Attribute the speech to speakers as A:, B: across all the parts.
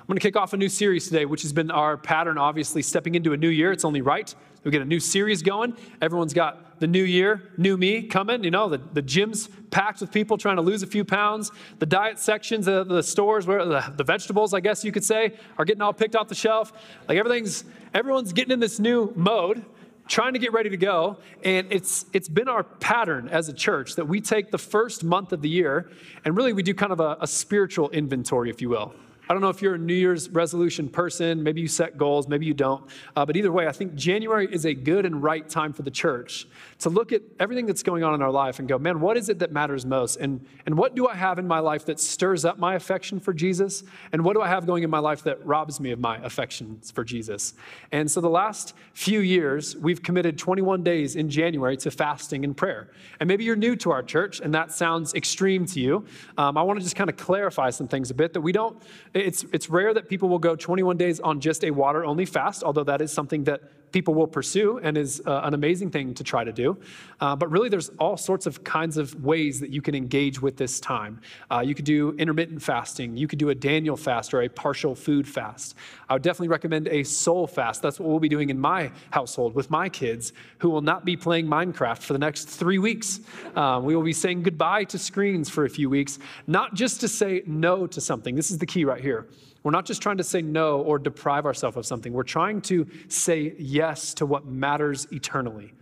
A: I'm going to kick off a new series today, which has been our pattern, obviously, stepping into a new year. It's only right. We get a new series going. Everyone's got the new year, new me coming. You know, the, the gym's packed with people trying to lose a few pounds. The diet sections of the stores, where the, the vegetables, I guess you could say, are getting all picked off the shelf. Like everything's, everyone's getting in this new mode trying to get ready to go and it's it's been our pattern as a church that we take the first month of the year and really we do kind of a, a spiritual inventory if you will I don't know if you're a New Year's resolution person. Maybe you set goals, maybe you don't. Uh, but either way, I think January is a good and right time for the church to look at everything that's going on in our life and go, man, what is it that matters most? And, and what do I have in my life that stirs up my affection for Jesus? And what do I have going in my life that robs me of my affections for Jesus? And so the last few years, we've committed 21 days in January to fasting and prayer. And maybe you're new to our church and that sounds extreme to you. Um, I want to just kind of clarify some things a bit that we don't it's, it's rare that people will go 21 days on just a water only fast, although that is something that people will pursue and is uh, an amazing thing to try to do. Uh, but really, there's all sorts of kinds of ways that you can engage with this time. Uh, you could do intermittent fasting, you could do a Daniel fast or a partial food fast. I would definitely recommend a soul fast. That's what we'll be doing in my household with my kids, who will not be playing Minecraft for the next three weeks. Uh, we will be saying goodbye to screens for a few weeks, not just to say no to something. This is the key right here. We're not just trying to say no or deprive ourselves of something. We're trying to say yes to what matters eternally.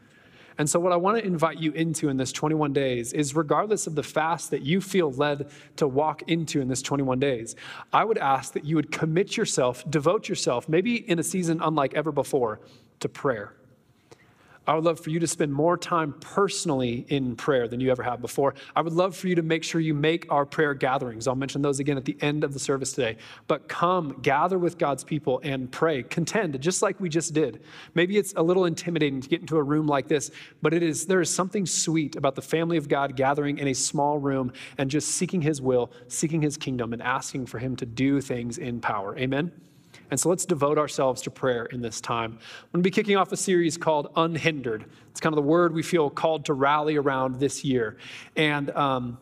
A: And so, what I want to invite you into in this 21 days is regardless of the fast that you feel led to walk into in this 21 days, I would ask that you would commit yourself, devote yourself, maybe in a season unlike ever before, to prayer. I would love for you to spend more time personally in prayer than you ever have before. I would love for you to make sure you make our prayer gatherings. I'll mention those again at the end of the service today. But come, gather with God's people and pray. Contend, just like we just did. Maybe it's a little intimidating to get into a room like this, but it is there is something sweet about the family of God gathering in a small room and just seeking his will, seeking his kingdom, and asking for him to do things in power. Amen. And so let's devote ourselves to prayer in this time. I'm going to be kicking off a series called Unhindered. It's kind of the word we feel called to rally around this year. And um,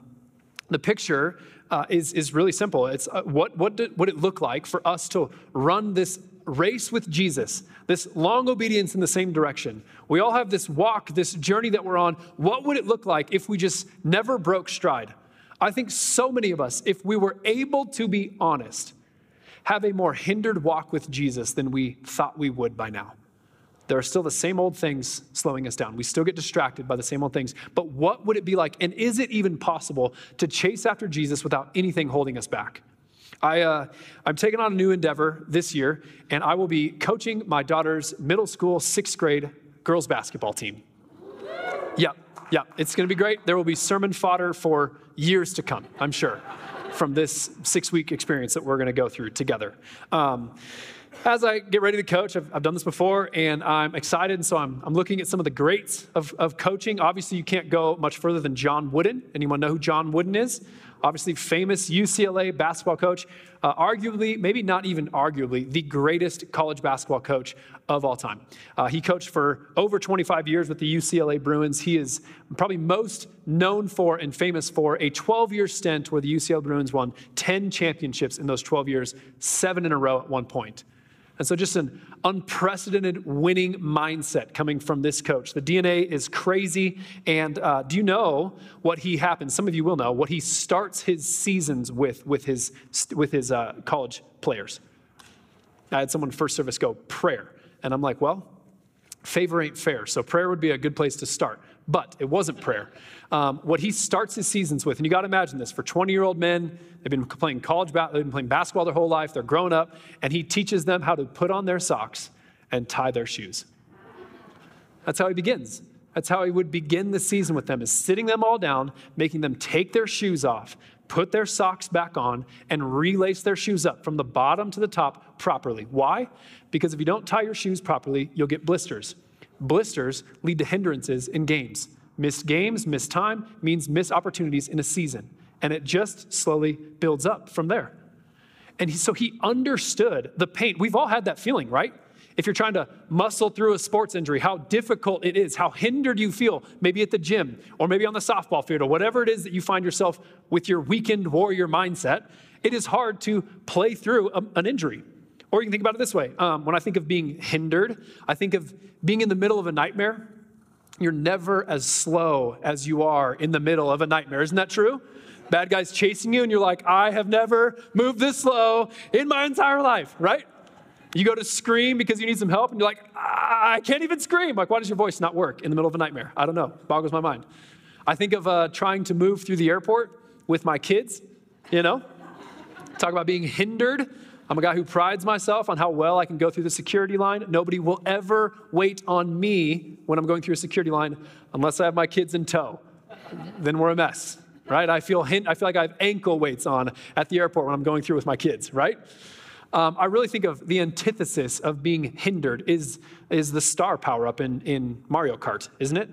A: the picture uh, is, is really simple. It's uh, what, what did, would it look like for us to run this race with Jesus, this long obedience in the same direction? We all have this walk, this journey that we're on. What would it look like if we just never broke stride? I think so many of us, if we were able to be honest, have a more hindered walk with Jesus than we thought we would by now. There are still the same old things slowing us down. We still get distracted by the same old things. But what would it be like? And is it even possible to chase after Jesus without anything holding us back? I, uh, I'm taking on a new endeavor this year, and I will be coaching my daughter's middle school sixth grade girls basketball team. Yeah, yeah, it's going to be great. There will be sermon fodder for years to come, I'm sure from this six week experience that we're going to go through together. Um, as I get ready to coach, I've, I've, done this before and I'm excited. And so I'm, I'm looking at some of the greats of, of coaching. Obviously, you can't go much further than John Wooden. Anyone know who John Wooden is? Obviously, famous UCLA basketball coach, uh, arguably, maybe not even arguably, the greatest college basketball coach of all time. Uh, he coached for over 25 years with the UCLA Bruins. He is probably most known for and famous for a 12 year stint where the UCLA Bruins won 10 championships in those 12 years, seven in a row at one point. And so, just an unprecedented winning mindset coming from this coach. The DNA is crazy. And uh, do you know what he happens? Some of you will know what he starts his seasons with with his, with his uh, college players. I had someone first service go, prayer. And I'm like, well, favor ain't fair. So prayer would be a good place to start. But it wasn't prayer. Um, what he starts his seasons with, and you got to imagine this for 20 year old men, they've been playing college, they've been playing basketball their whole life, they're grown up, and he teaches them how to put on their socks and tie their shoes. That's how he begins. That's how he would begin the season with them, is sitting them all down, making them take their shoes off, put their socks back on, and relace their shoes up from the bottom to the top properly. Why? Because if you don't tie your shoes properly, you'll get blisters. Blisters lead to hindrances in games. Missed games, missed time means missed opportunities in a season. And it just slowly builds up from there. And he, so he understood the pain. We've all had that feeling, right? If you're trying to muscle through a sports injury, how difficult it is, how hindered you feel, maybe at the gym or maybe on the softball field or whatever it is that you find yourself with your weakened warrior mindset. it is hard to play through a, an injury. Or you can think about it this way um, when I think of being hindered, I think of being in the middle of a nightmare. You're never as slow as you are in the middle of a nightmare. Isn't that true? Bad guys chasing you, and you're like, I have never moved this slow in my entire life, right? You go to scream because you need some help, and you're like, I can't even scream. Like, why does your voice not work in the middle of a nightmare? I don't know. Boggles my mind. I think of uh, trying to move through the airport with my kids, you know? Talk about being hindered. I'm a guy who prides myself on how well I can go through the security line. Nobody will ever wait on me when I'm going through a security line unless I have my kids in tow. then we're a mess, right? I feel, hint, I feel like I have ankle weights on at the airport when I'm going through with my kids, right? Um, I really think of the antithesis of being hindered is, is the star power up in, in Mario Kart, isn't it?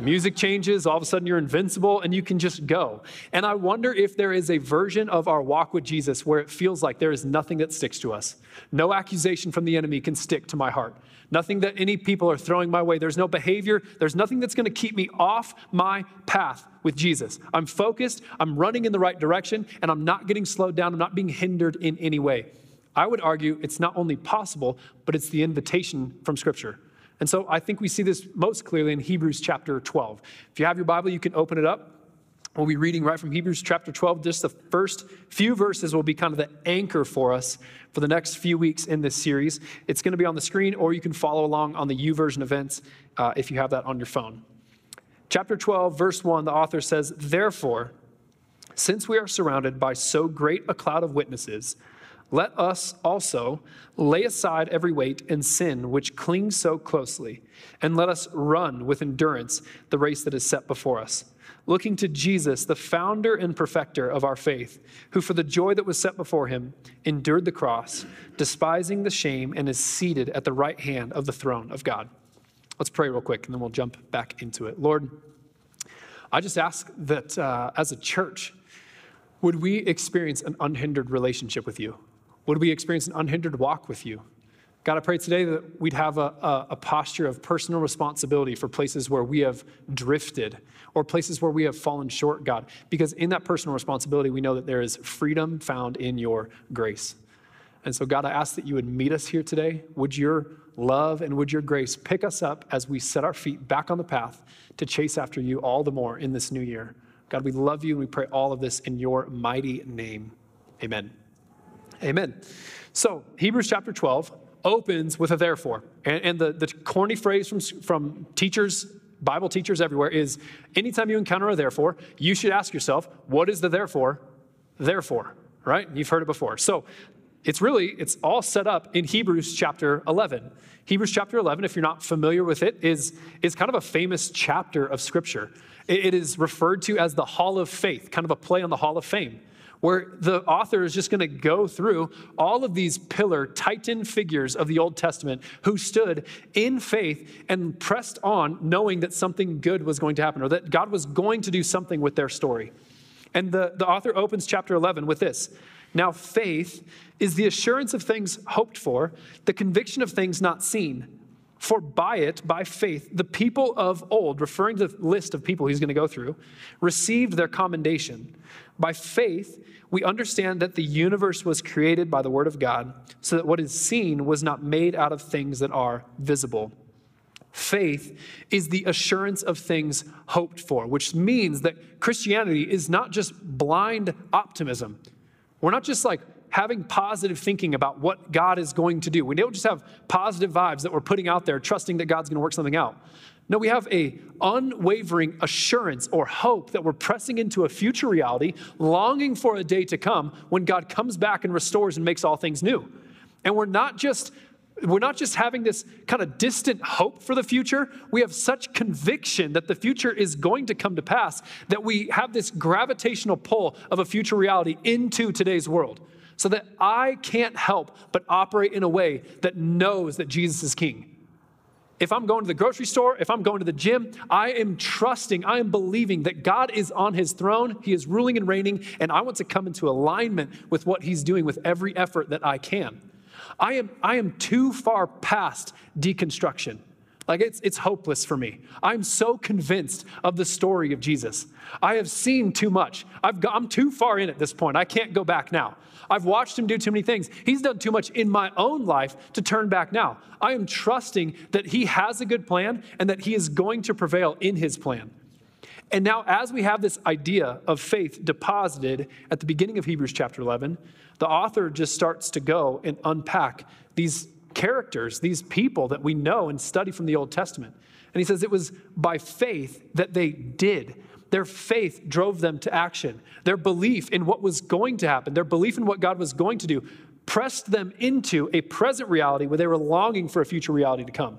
A: Music changes, all of a sudden you're invincible and you can just go. And I wonder if there is a version of our walk with Jesus where it feels like there is nothing that sticks to us. No accusation from the enemy can stick to my heart. Nothing that any people are throwing my way. There's no behavior. There's nothing that's going to keep me off my path with Jesus. I'm focused, I'm running in the right direction, and I'm not getting slowed down. I'm not being hindered in any way. I would argue it's not only possible, but it's the invitation from Scripture. And so I think we see this most clearly in Hebrews chapter 12. If you have your Bible, you can open it up. We'll be reading right from Hebrews chapter 12. Just the first few verses will be kind of the anchor for us for the next few weeks in this series. It's going to be on the screen, or you can follow along on the YouVersion events uh, if you have that on your phone. Chapter 12, verse 1, the author says, Therefore, since we are surrounded by so great a cloud of witnesses, let us also lay aside every weight and sin which clings so closely, and let us run with endurance the race that is set before us, looking to Jesus, the founder and perfecter of our faith, who for the joy that was set before him endured the cross, despising the shame, and is seated at the right hand of the throne of God. Let's pray real quick, and then we'll jump back into it. Lord, I just ask that uh, as a church, would we experience an unhindered relationship with you? Would we experience an unhindered walk with you? God, I pray today that we'd have a, a, a, posture of personal responsibility for places where we have drifted or places where we have fallen short, God, because in that personal responsibility, we know that there is freedom found in your grace. And so, God, I ask that you would meet us here today. Would your love and would your grace pick us up as we set our feet back on the path to chase after you all the more in this new year? God, we love you and we pray all of this in your mighty name. Amen. Amen. So, Hebrews chapter 12 opens with a therefore. And, and the, the corny phrase from, from teachers, Bible teachers everywhere is anytime you encounter a therefore, you should ask yourself, what is the therefore? Therefore, right? You've heard it before. So, it's really it's all set up in hebrews chapter 11 hebrews chapter 11 if you're not familiar with it is, is kind of a famous chapter of scripture it, it is referred to as the hall of faith kind of a play on the hall of fame where the author is just going to go through all of these pillar titan figures of the Old Testament who stood in faith and pressed on knowing that something good was going to happen or that God was going to do something with their story. And the, the author opens chapter 11 with this. Now, faith is the assurance of things hoped for, the conviction of things not seen. For by it, by faith, the people of old, referring to the list of people he's going to go through, received their commendation. By faith, we understand that the universe was created by the Word of God, so that what is seen was not made out of things that are visible. Faith is the assurance of things hoped for, which means that Christianity is not just blind optimism. We're not just like having positive thinking about what God is going to do. We don't just have positive vibes that we're putting out there, trusting that God's going to work something out. No, we have a unwavering assurance or hope that we're pressing into a future reality, longing for a day to come when God comes back and restores and makes all things new. And we're not just we're not just having this kind of distant hope for the future. We have such conviction that the future is going to come to pass that we have this gravitational pull of a future reality into today's world. So that I can't help but operate in a way that knows that Jesus is king. If I'm going to the grocery store, if I'm going to the gym, I am trusting, I am believing that God is on his throne, he is ruling and reigning, and I want to come into alignment with what he's doing with every effort that I can. I am, I am too far past deconstruction. Like it's, it's hopeless for me. I'm so convinced of the story of Jesus. I have seen too much. I've got, I'm too far in at this point. I can't go back now. I've watched him do too many things. He's done too much in my own life to turn back now. I am trusting that he has a good plan and that he is going to prevail in his plan. And now, as we have this idea of faith deposited at the beginning of Hebrews chapter 11, the author just starts to go and unpack these characters, these people that we know and study from the Old Testament. And he says it was by faith that they did. Their faith drove them to action. Their belief in what was going to happen, their belief in what God was going to do, pressed them into a present reality where they were longing for a future reality to come.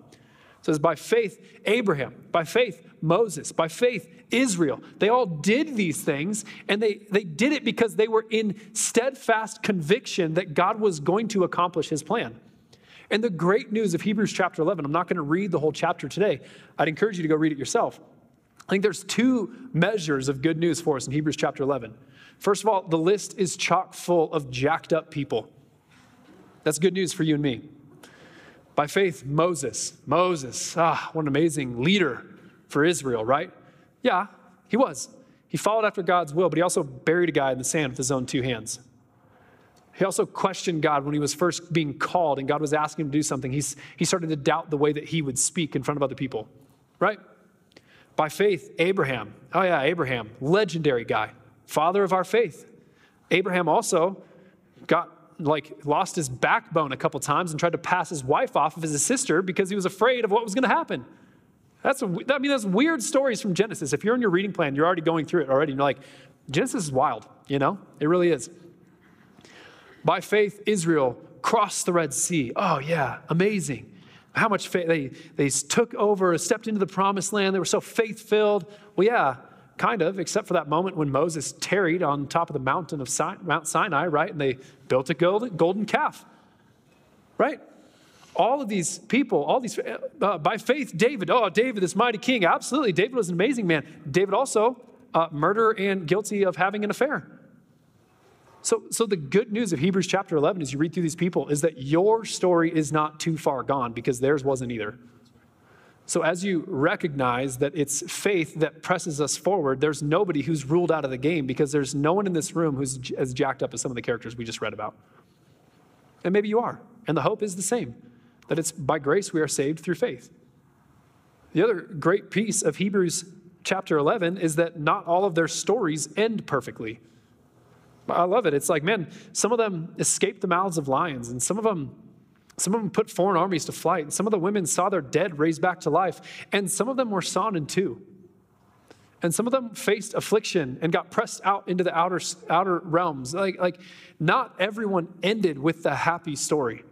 A: It says, by faith, Abraham, by faith, Moses, by faith, Israel. They all did these things, and they, they did it because they were in steadfast conviction that God was going to accomplish his plan. And the great news of Hebrews chapter 11, I'm not going to read the whole chapter today. I'd encourage you to go read it yourself. I think there's two measures of good news for us in Hebrews chapter 11. First of all, the list is chock full of jacked up people. That's good news for you and me. By faith, Moses. Moses, ah, what an amazing leader for Israel, right? Yeah, he was. He followed after God's will, but he also buried a guy in the sand with his own two hands. He also questioned God when he was first being called and God was asking him to do something. He's, he started to doubt the way that he would speak in front of other people, right? By faith, Abraham. Oh, yeah, Abraham, legendary guy, father of our faith. Abraham also got like lost his backbone a couple times and tried to pass his wife off of his sister because he was afraid of what was going to happen. That's a, I mean, that's weird stories from Genesis. If you're in your reading plan, you're already going through it already. And you're like, Genesis is wild, you know? It really is. By faith, Israel crossed the Red Sea. Oh, yeah, amazing. How much faith they, they took over, stepped into the promised land. They were so faith filled. Well, yeah, kind of, except for that moment when Moses tarried on top of the mountain of Mount Sinai, right? And they built a golden, golden calf, right? All of these people, all these, uh, by faith, David, oh, David, this mighty king, absolutely. David was an amazing man. David also, uh, murder and guilty of having an affair. So, so the good news of Hebrews chapter 11 as you read through these people is that your story is not too far gone because theirs wasn't either. So, as you recognize that it's faith that presses us forward, there's nobody who's ruled out of the game because there's no one in this room who's as jacked up as some of the characters we just read about. And maybe you are. And the hope is the same that it's by grace we are saved through faith. The other great piece of Hebrews chapter 11 is that not all of their stories end perfectly. I love it. It's like, man, some of them escaped the mouths of lions, and some of them some of them put foreign armies to flight. And some of the women saw their dead raised back to life. And some of them were sawn in two. And some of them faced affliction and got pressed out into the outer, outer realms. Like, like, not everyone ended with the happy story.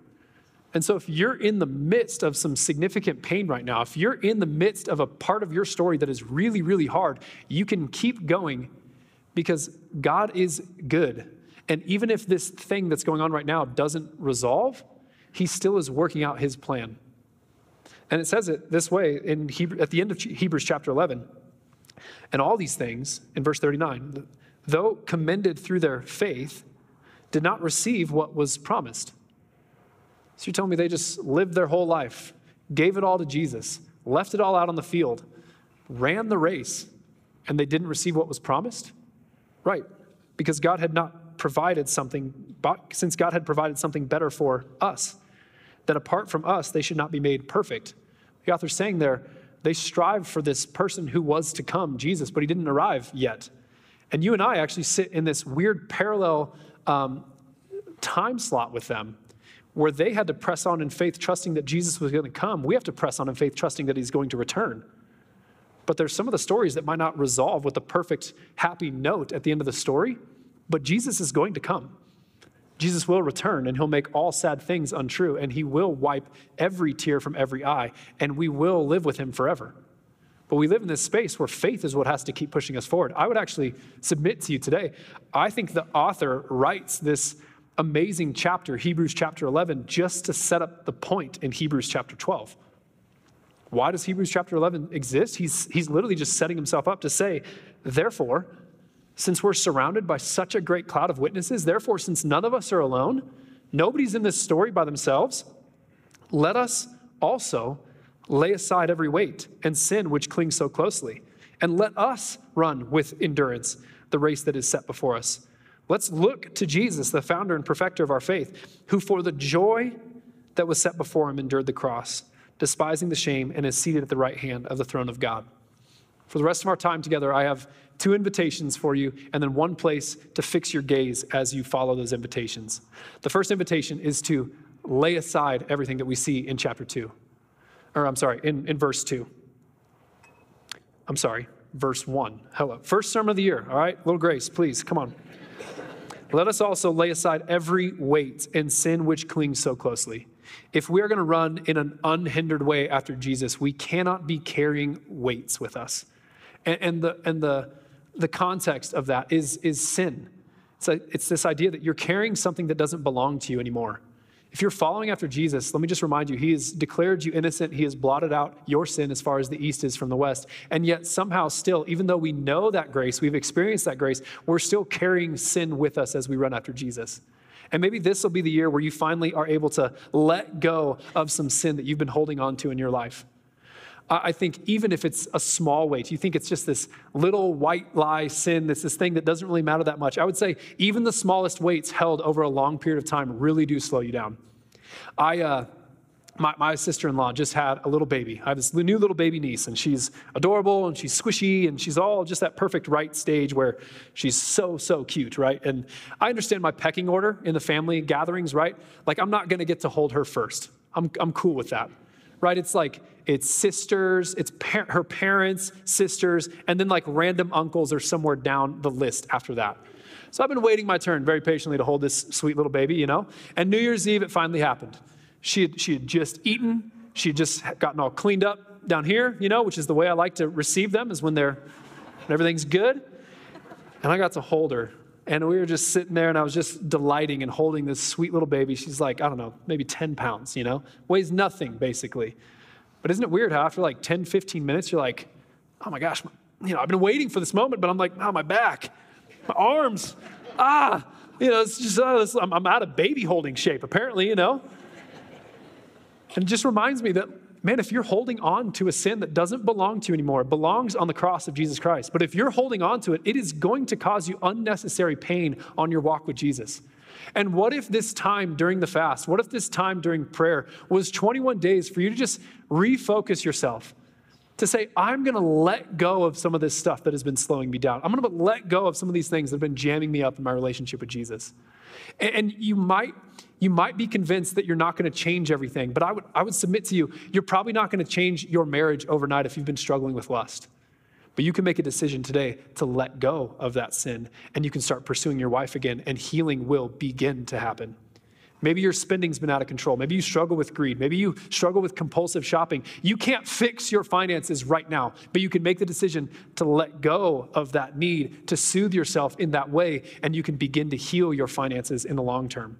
A: And so, if you're in the midst of some significant pain right now, if you're in the midst of a part of your story that is really, really hard, you can keep going because God is good. And even if this thing that's going on right now doesn't resolve, he still is working out his plan. And it says it this way in Hebrew, at the end of Hebrews chapter 11. And all these things, in verse 39, though commended through their faith, did not receive what was promised. So you're telling me they just lived their whole life, gave it all to Jesus, left it all out on the field, ran the race, and they didn't receive what was promised? Right, because God had not provided something, since God had provided something better for us that apart from us, they should not be made perfect. The author's saying there, they strive for this person who was to come, Jesus, but he didn't arrive yet. And you and I actually sit in this weird parallel um, time slot with them where they had to press on in faith, trusting that Jesus was going to come. We have to press on in faith, trusting that he's going to return. But there's some of the stories that might not resolve with a perfect, happy note at the end of the story, but Jesus is going to come. Jesus will return and he'll make all sad things untrue and he will wipe every tear from every eye and we will live with him forever. But we live in this space where faith is what has to keep pushing us forward. I would actually submit to you today, I think the author writes this amazing chapter, Hebrews chapter 11, just to set up the point in Hebrews chapter 12. Why does Hebrews chapter 11 exist? He's, he's literally just setting himself up to say, therefore, since we're surrounded by such a great cloud of witnesses, therefore, since none of us are alone, nobody's in this story by themselves, let us also Lay aside every weight and sin which clings so closely, and let us run with endurance the race that is set before us. Let's look to Jesus, the founder and perfecter of our faith, who for the joy that was set before him endured the cross, despising the shame, and is seated at the right hand of the throne of God. For the rest of our time together, I have two invitations for you, and then one place to fix your gaze as you follow those invitations. The first invitation is to lay aside everything that we see in chapter 2 or I'm sorry, in, in verse 2. I'm sorry, verse 1. Hello. First sermon of the year, all right? Little grace, please, come on. Let us also lay aside every weight and sin which clings so closely. If we are going to run in an unhindered way after Jesus, we cannot be carrying weights with us. And, and the, and the, the context of that is, is sin. It's, it's this idea that you're carrying something that doesn't belong to you anymore. If you're following after Jesus, let me just remind you, He has declared you innocent. He has blotted out your sin as far as the east is from the west. And yet, somehow, still, even though we know that grace, we've experienced that grace, we're still carrying sin with us as we run after Jesus. And maybe this will be the year where you finally are able to let go of some sin that you've been holding on to in your life. I think even if it's a small weight, you think it's just this little white lie sin, that's this thing that doesn't really matter that much. I would say even the smallest weights held over a long period of time really do slow you down. I, uh, my, my sister in law just had a little baby. I have this new little baby niece, and she's adorable and she's squishy and she's all just that perfect right stage where she's so, so cute, right? And I understand my pecking order in the family gatherings, right? Like, I'm not gonna get to hold her first. I'm, I'm cool with that, right? It's like, it's sisters, it's par- her parents, sisters, and then like random uncles are somewhere down the list after that. So I've been waiting my turn very patiently to hold this sweet little baby, you know? And New Year's Eve, it finally happened. She had, she had just eaten, she had just gotten all cleaned up down here, you know, which is the way I like to receive them, is when they're when everything's good. And I got to hold her. And we were just sitting there, and I was just delighting and holding this sweet little baby. She's like, I don't know, maybe 10 pounds, you know? Weighs nothing, basically. But isn't it weird how after like 10, 15 minutes, you're like, oh my gosh, you know, I've been waiting for this moment, but I'm like, oh, my back, my arms, ah, you know, it's just, uh, I'm, I'm out of baby holding shape, apparently, you know? And it just reminds me that, man, if you're holding on to a sin that doesn't belong to you anymore, it belongs on the cross of Jesus Christ. But if you're holding on to it, it is going to cause you unnecessary pain on your walk with Jesus. And what if this time during the fast, what if this time during prayer was 21 days for you to just refocus yourself? To say, I'm gonna let go of some of this stuff that has been slowing me down. I'm gonna let go of some of these things that have been jamming me up in my relationship with Jesus. And you might, you might be convinced that you're not gonna change everything, but I would, I would submit to you, you're probably not gonna change your marriage overnight if you've been struggling with lust. But you can make a decision today to let go of that sin and you can start pursuing your wife again, and healing will begin to happen. Maybe your spending's been out of control. Maybe you struggle with greed. Maybe you struggle with compulsive shopping. You can't fix your finances right now, but you can make the decision to let go of that need, to soothe yourself in that way, and you can begin to heal your finances in the long term.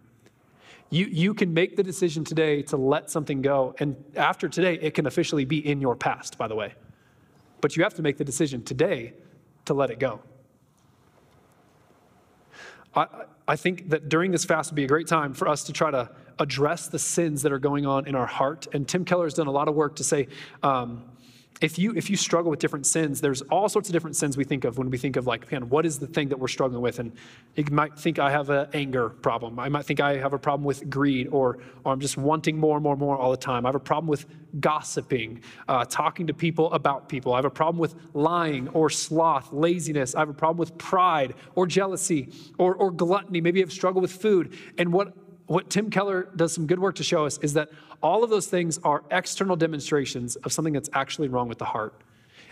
A: You, you can make the decision today to let something go, and after today, it can officially be in your past, by the way. But you have to make the decision today to let it go. I, I think that during this fast would be a great time for us to try to address the sins that are going on in our heart. And Tim Keller has done a lot of work to say, um, if you if you struggle with different sins there's all sorts of different sins we think of when we think of like man what is the thing that we're struggling with? And you might think i have an anger problem. I might think i have a problem with greed or or i'm just wanting more and more and more all the time. I have a problem with gossiping uh, talking to people about people. I have a problem with lying or sloth laziness. I have a problem with pride or jealousy or, or gluttony. Maybe have struggled with food. And what what Tim Keller does some good work to show us is that all of those things are external demonstrations of something that's actually wrong with the heart.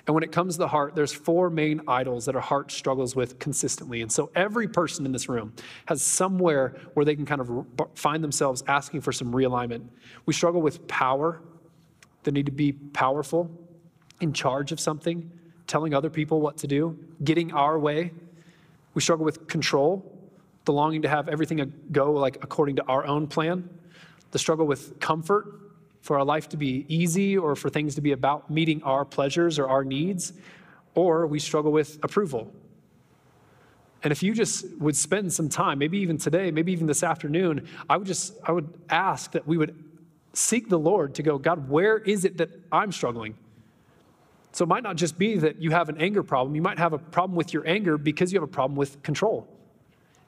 A: And when it comes to the heart, there's four main idols that our heart struggles with consistently. And so every person in this room has somewhere where they can kind of find themselves asking for some realignment. We struggle with power, the need to be powerful, in charge of something, telling other people what to do, getting our way. We struggle with control, the longing to have everything go like according to our own plan, the struggle with comfort, for our life to be easy or for things to be about meeting our pleasures or our needs, or we struggle with approval. And if you just would spend some time, maybe even today, maybe even this afternoon, I would just I would ask that we would seek the Lord to go, God, where is it that I'm struggling? So it might not just be that you have an anger problem. You might have a problem with your anger because you have a problem with control.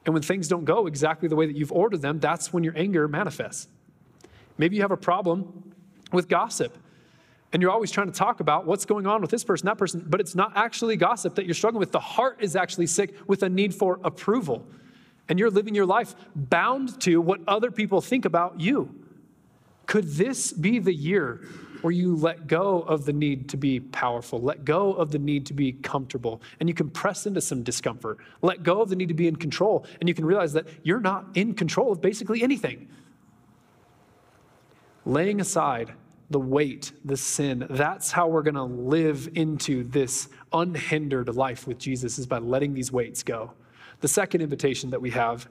A: And when things don't go exactly the way that you've ordered them, that's when your anger manifests. Maybe you have a problem with gossip and you're always trying to talk about what's going on with this person, that person, but it's not actually gossip that you're struggling with. The heart is actually sick with a need for approval. And you're living your life bound to what other people think about you. Could this be the year where you let go of the need to be powerful, let go of the need to be comfortable, and you can press into some discomfort, let go of the need to be in control, and you can realize that you're not in control of basically anything. Laying aside the weight, the sin, that's how we're going to live into this unhindered life with Jesus, is by letting these weights go. The second invitation that we have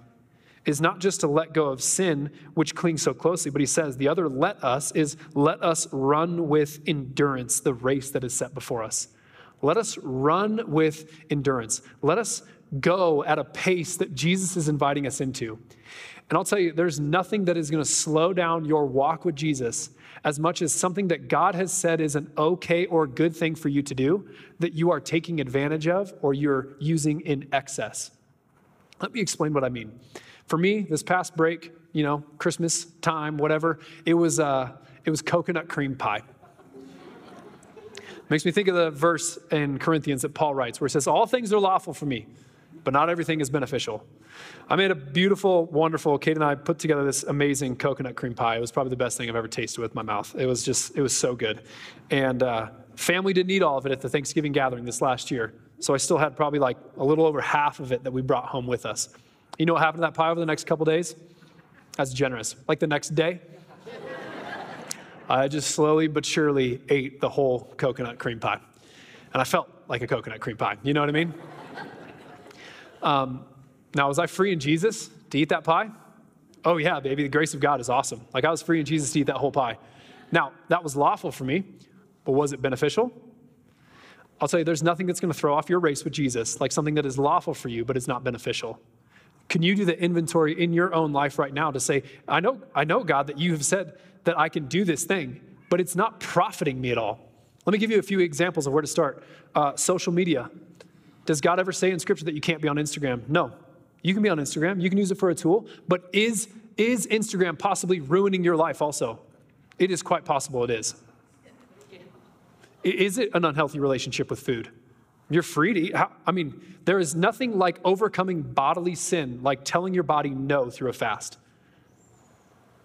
A: is not just to let go of sin, which clings so closely, but he says the other let us is let us run with endurance the race that is set before us. Let us run with endurance. Let us go at a pace that Jesus is inviting us into. And I'll tell you, there's nothing that is going to slow down your walk with Jesus as much as something that God has said is an okay or good thing for you to do that you are taking advantage of or you're using in excess. Let me explain what I mean. For me, this past break, you know, Christmas time, whatever, it was, uh, it was coconut cream pie. Makes me think of the verse in Corinthians that Paul writes where it says, All things are lawful for me, but not everything is beneficial. I made a beautiful, wonderful, Kate and I put together this amazing coconut cream pie. It was probably the best thing I've ever tasted with my mouth. It was just, it was so good. And uh, family didn't eat all of it at the Thanksgiving gathering this last year. So I still had probably like a little over half of it that we brought home with us. You know what happened to that pie over the next couple days? That's generous. Like the next day, I just slowly but surely ate the whole coconut cream pie. And I felt like a coconut cream pie. You know what I mean? Um, now, was I free in Jesus to eat that pie? Oh, yeah, baby. The grace of God is awesome. Like I was free in Jesus to eat that whole pie. Now, that was lawful for me, but was it beneficial? I'll tell you, there's nothing that's going to throw off your race with Jesus like something that is lawful for you, but is not beneficial. Can you do the inventory in your own life right now to say, I know, I know, God, that you have said that I can do this thing, but it's not profiting me at all? Let me give you a few examples of where to start. Uh, social media. Does God ever say in Scripture that you can't be on Instagram? No. You can be on Instagram, you can use it for a tool, but is, is Instagram possibly ruining your life also? It is quite possible it is. Is it an unhealthy relationship with food? You're free to eat. I mean, there is nothing like overcoming bodily sin, like telling your body no through a fast.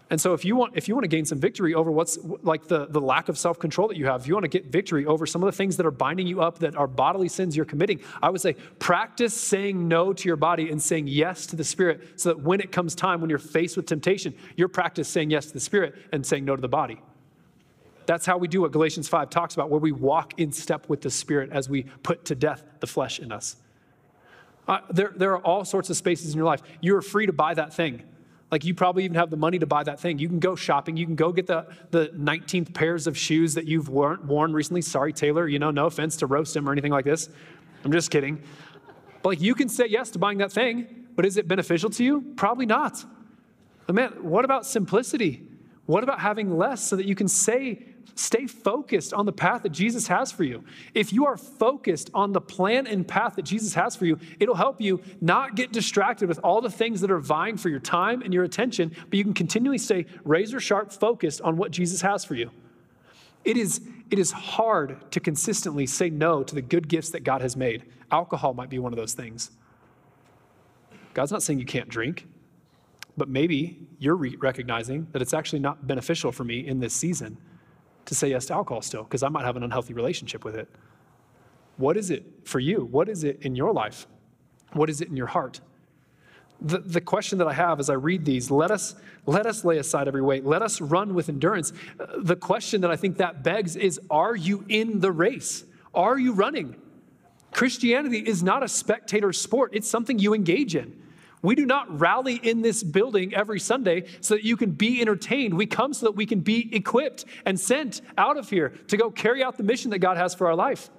A: And so if you want, if you want to gain some victory over what's like the, the lack of self-control that you have, if you want to get victory over some of the things that are binding you up that are bodily sins you're committing, I would say practice saying no to your body and saying yes to the Spirit so that when it comes time, when you're faced with temptation, you're practice saying yes to the Spirit and saying no to the body. That's how we do what Galatians 5 talks about, where we walk in step with the Spirit as we put to death the flesh in us. Uh, there, there are all sorts of spaces in your life. You're free to buy that thing. Like you probably even have the money to buy that thing. You can go shopping. You can go get the, the 19th pairs of shoes that you've worn, worn recently. Sorry, Taylor, you know, no offense to roast him or anything like this. I'm just kidding. But like you can say yes to buying that thing, but is it beneficial to you? Probably not. But man, what about simplicity? What about having less so that you can say Stay focused on the path that Jesus has for you. If you are focused on the plan and path that Jesus has for you, it'll help you not get distracted with all the things that are vying for your time and your attention, but you can continually stay razor sharp focused on what Jesus has for you. It is, it is hard to consistently say no to the good gifts that God has made. Alcohol might be one of those things. God's not saying you can't drink, but maybe you're re- recognizing that it's actually not beneficial for me in this season to say yes to alcohol still because I might have an unhealthy relationship with it. What is it for you? What is it in your life? What is it in your heart? The, the question that I have as I read these, let us, let us lay aside every weight. Let us run with endurance. Uh, the question that I think that begs is Are you in the race? Are you running? Christianity is not a spectator sport, it's something you engage in. We do not rally in this building every Sunday so that you can be entertained. We come so that we can be equipped and sent out of here to go carry out the mission that God has for our life.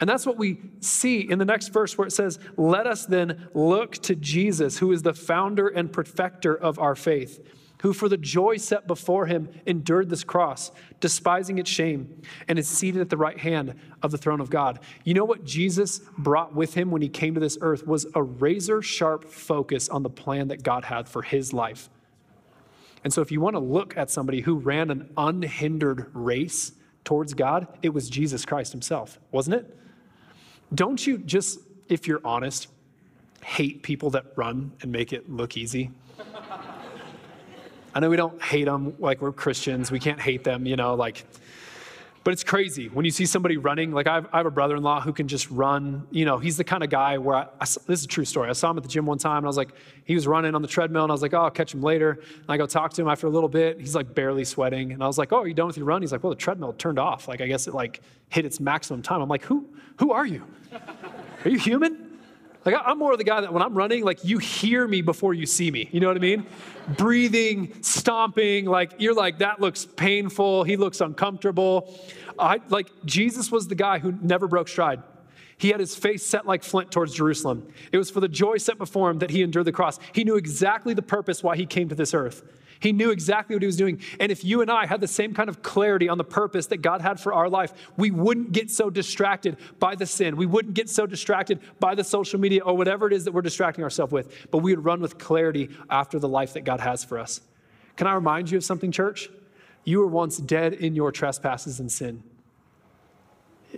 A: And that's what we see in the next verse where it says, Let us then look to Jesus, who is the founder and perfecter of our faith. Who for the joy set before him endured this cross, despising its shame, and is seated at the right hand of the throne of God. You know what Jesus brought with him when he came to this earth was a razor sharp focus on the plan that God had for his life. And so, if you want to look at somebody who ran an unhindered race towards God, it was Jesus Christ himself, wasn't it? Don't you just, if you're honest, hate people that run and make it look easy? I know we don't hate them like we're Christians. We can't hate them, you know, like, but it's crazy when you see somebody running. Like, I have, I have a brother in law who can just run. You know, he's the kind of guy where I, I, this is a true story. I saw him at the gym one time and I was like, he was running on the treadmill and I was like, oh, I'll catch him later. And I go talk to him after a little bit. He's like barely sweating. And I was like, oh, are you done with your run? He's like, well, the treadmill turned off. Like, I guess it like hit its maximum time. I'm like, who, who are you? Are you human? Like, I'm more of the guy that when I'm running, like, you hear me before you see me. You know what I mean? Breathing, stomping, like, you're like, that looks painful. He looks uncomfortable. I, like, Jesus was the guy who never broke stride. He had his face set like flint towards Jerusalem. It was for the joy set before him that he endured the cross. He knew exactly the purpose why he came to this earth. He knew exactly what he was doing. And if you and I had the same kind of clarity on the purpose that God had for our life, we wouldn't get so distracted by the sin. We wouldn't get so distracted by the social media or whatever it is that we're distracting ourselves with, but we would run with clarity after the life that God has for us. Can I remind you of something, church? You were once dead in your trespasses and sin.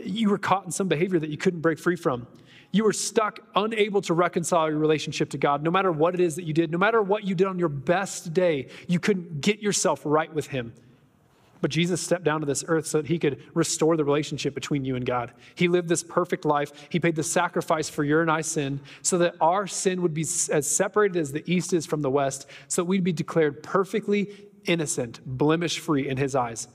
A: You were caught in some behavior that you couldn't break free from. You were stuck, unable to reconcile your relationship to God. No matter what it is that you did, no matter what you did on your best day, you couldn't get yourself right with Him. But Jesus stepped down to this earth so that he could restore the relationship between you and God. He lived this perfect life. He paid the sacrifice for your and I sin so that our sin would be as separated as the east is from the west, so that we'd be declared perfectly innocent, blemish free in his eyes.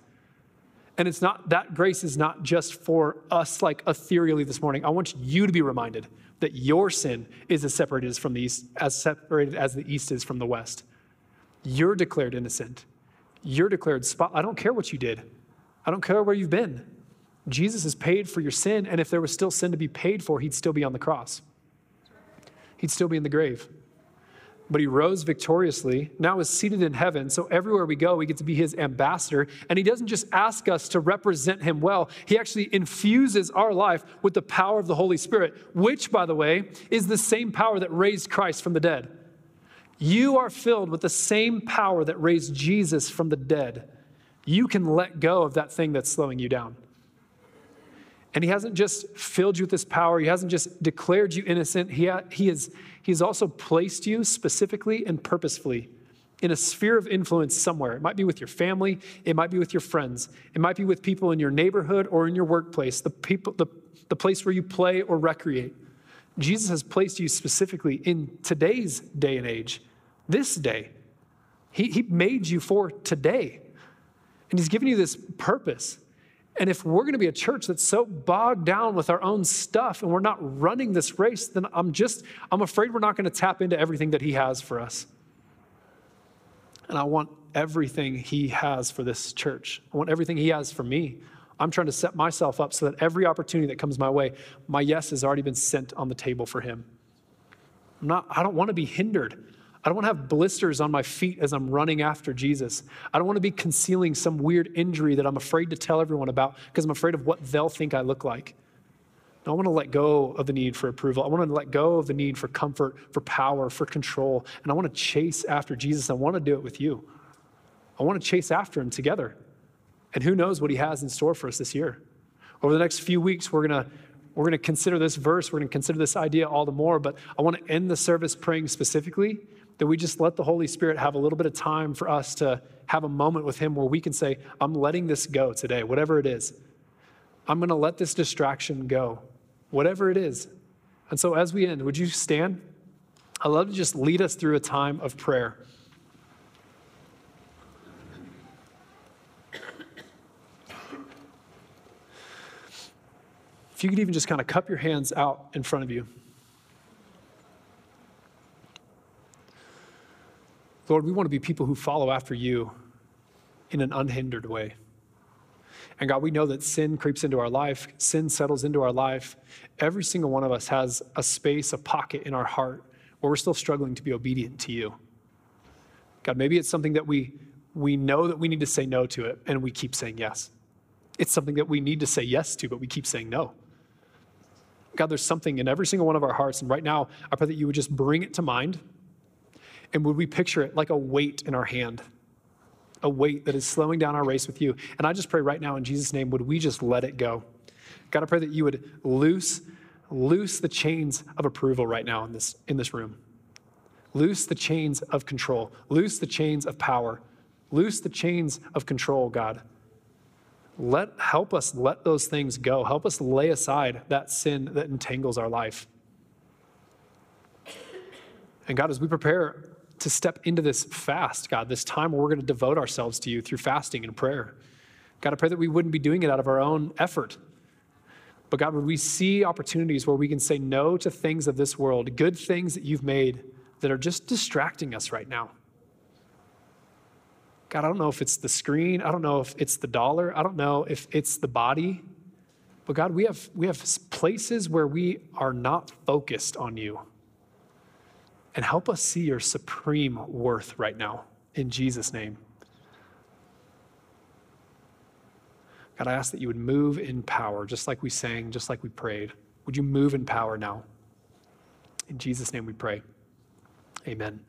A: And it's not that grace is not just for us like ethereally this morning. I want you to be reminded that your sin is as separated as from the east, as separated as the east is from the west. You're declared innocent. You're declared spot. I don't care what you did. I don't care where you've been. Jesus has paid for your sin, and if there was still sin to be paid for, he'd still be on the cross. He'd still be in the grave but he rose victoriously, now is seated in heaven. So everywhere we go, we get to be his ambassador. And he doesn't just ask us to represent him well, he actually infuses our life with the power of the Holy Spirit, which, by the way, is the same power that raised Christ from the dead. You are filled with the same power that raised Jesus from the dead. You can let go of that thing that's slowing you down. And he hasn't just filled you with this power, he hasn't just declared you innocent, he, ha- he, has, he has also placed you specifically and purposefully in a sphere of influence somewhere. It might be with your family, it might be with your friends, it might be with people in your neighborhood or in your workplace, the, people, the, the place where you play or recreate. Jesus has placed you specifically in today's day and age, this day. He, he made you for today. And He's given you this purpose. And if we're going to be a church that's so bogged down with our own stuff and we're not running this race, then I'm just, I'm afraid we're not going to tap into everything that He has for us. And I want everything He has for this church. I want everything He has for me. I'm trying to set myself up so that every opportunity that comes my way, my yes has already been sent on the table for Him. I'm not, I don't want to be hindered. I don't want to have blisters on my feet as I'm running after Jesus. I don't want to be concealing some weird injury that I'm afraid to tell everyone about because I'm afraid of what they'll think I look like. No, I want to let go of the need for approval. I want to let go of the need for comfort, for power, for control. And I want to chase after Jesus. I want to do it with you. I want to chase after him together. And who knows what he has in store for us this year. Over the next few weeks, we're going to we're going to consider this verse, we're going to consider this idea all the more, but I want to end the service praying specifically that we just let the Holy Spirit have a little bit of time for us to have a moment with Him where we can say, I'm letting this go today, whatever it is. I'm going to let this distraction go, whatever it is. And so as we end, would you stand? I'd love to just lead us through a time of prayer. If you could even just kind of cup your hands out in front of you. Lord, we want to be people who follow after you in an unhindered way. And God, we know that sin creeps into our life, sin settles into our life. Every single one of us has a space, a pocket in our heart where we're still struggling to be obedient to you. God, maybe it's something that we, we know that we need to say no to it, and we keep saying yes. It's something that we need to say yes to, but we keep saying no. God, there's something in every single one of our hearts. And right now, I pray that you would just bring it to mind. And would we picture it like a weight in our hand? A weight that is slowing down our race with you. And I just pray right now in Jesus' name, would we just let it go? God, I pray that you would loose, loose the chains of approval right now in this, in this room. Loose the chains of control. Loose the chains of power. Loose the chains of control, God. Let help us let those things go. Help us lay aside that sin that entangles our life. And God, as we prepare to step into this fast, God, this time where we're going to devote ourselves to you through fasting and prayer, God, I pray that we wouldn't be doing it out of our own effort. But God, would we see opportunities where we can say no to things of this world, good things that you've made that are just distracting us right now? God, I don't know if it's the screen. I don't know if it's the dollar. I don't know if it's the body. But God, we have, we have places where we are not focused on you. And help us see your supreme worth right now. In Jesus' name. God, I ask that you would move in power, just like we sang, just like we prayed. Would you move in power now? In Jesus' name we pray. Amen.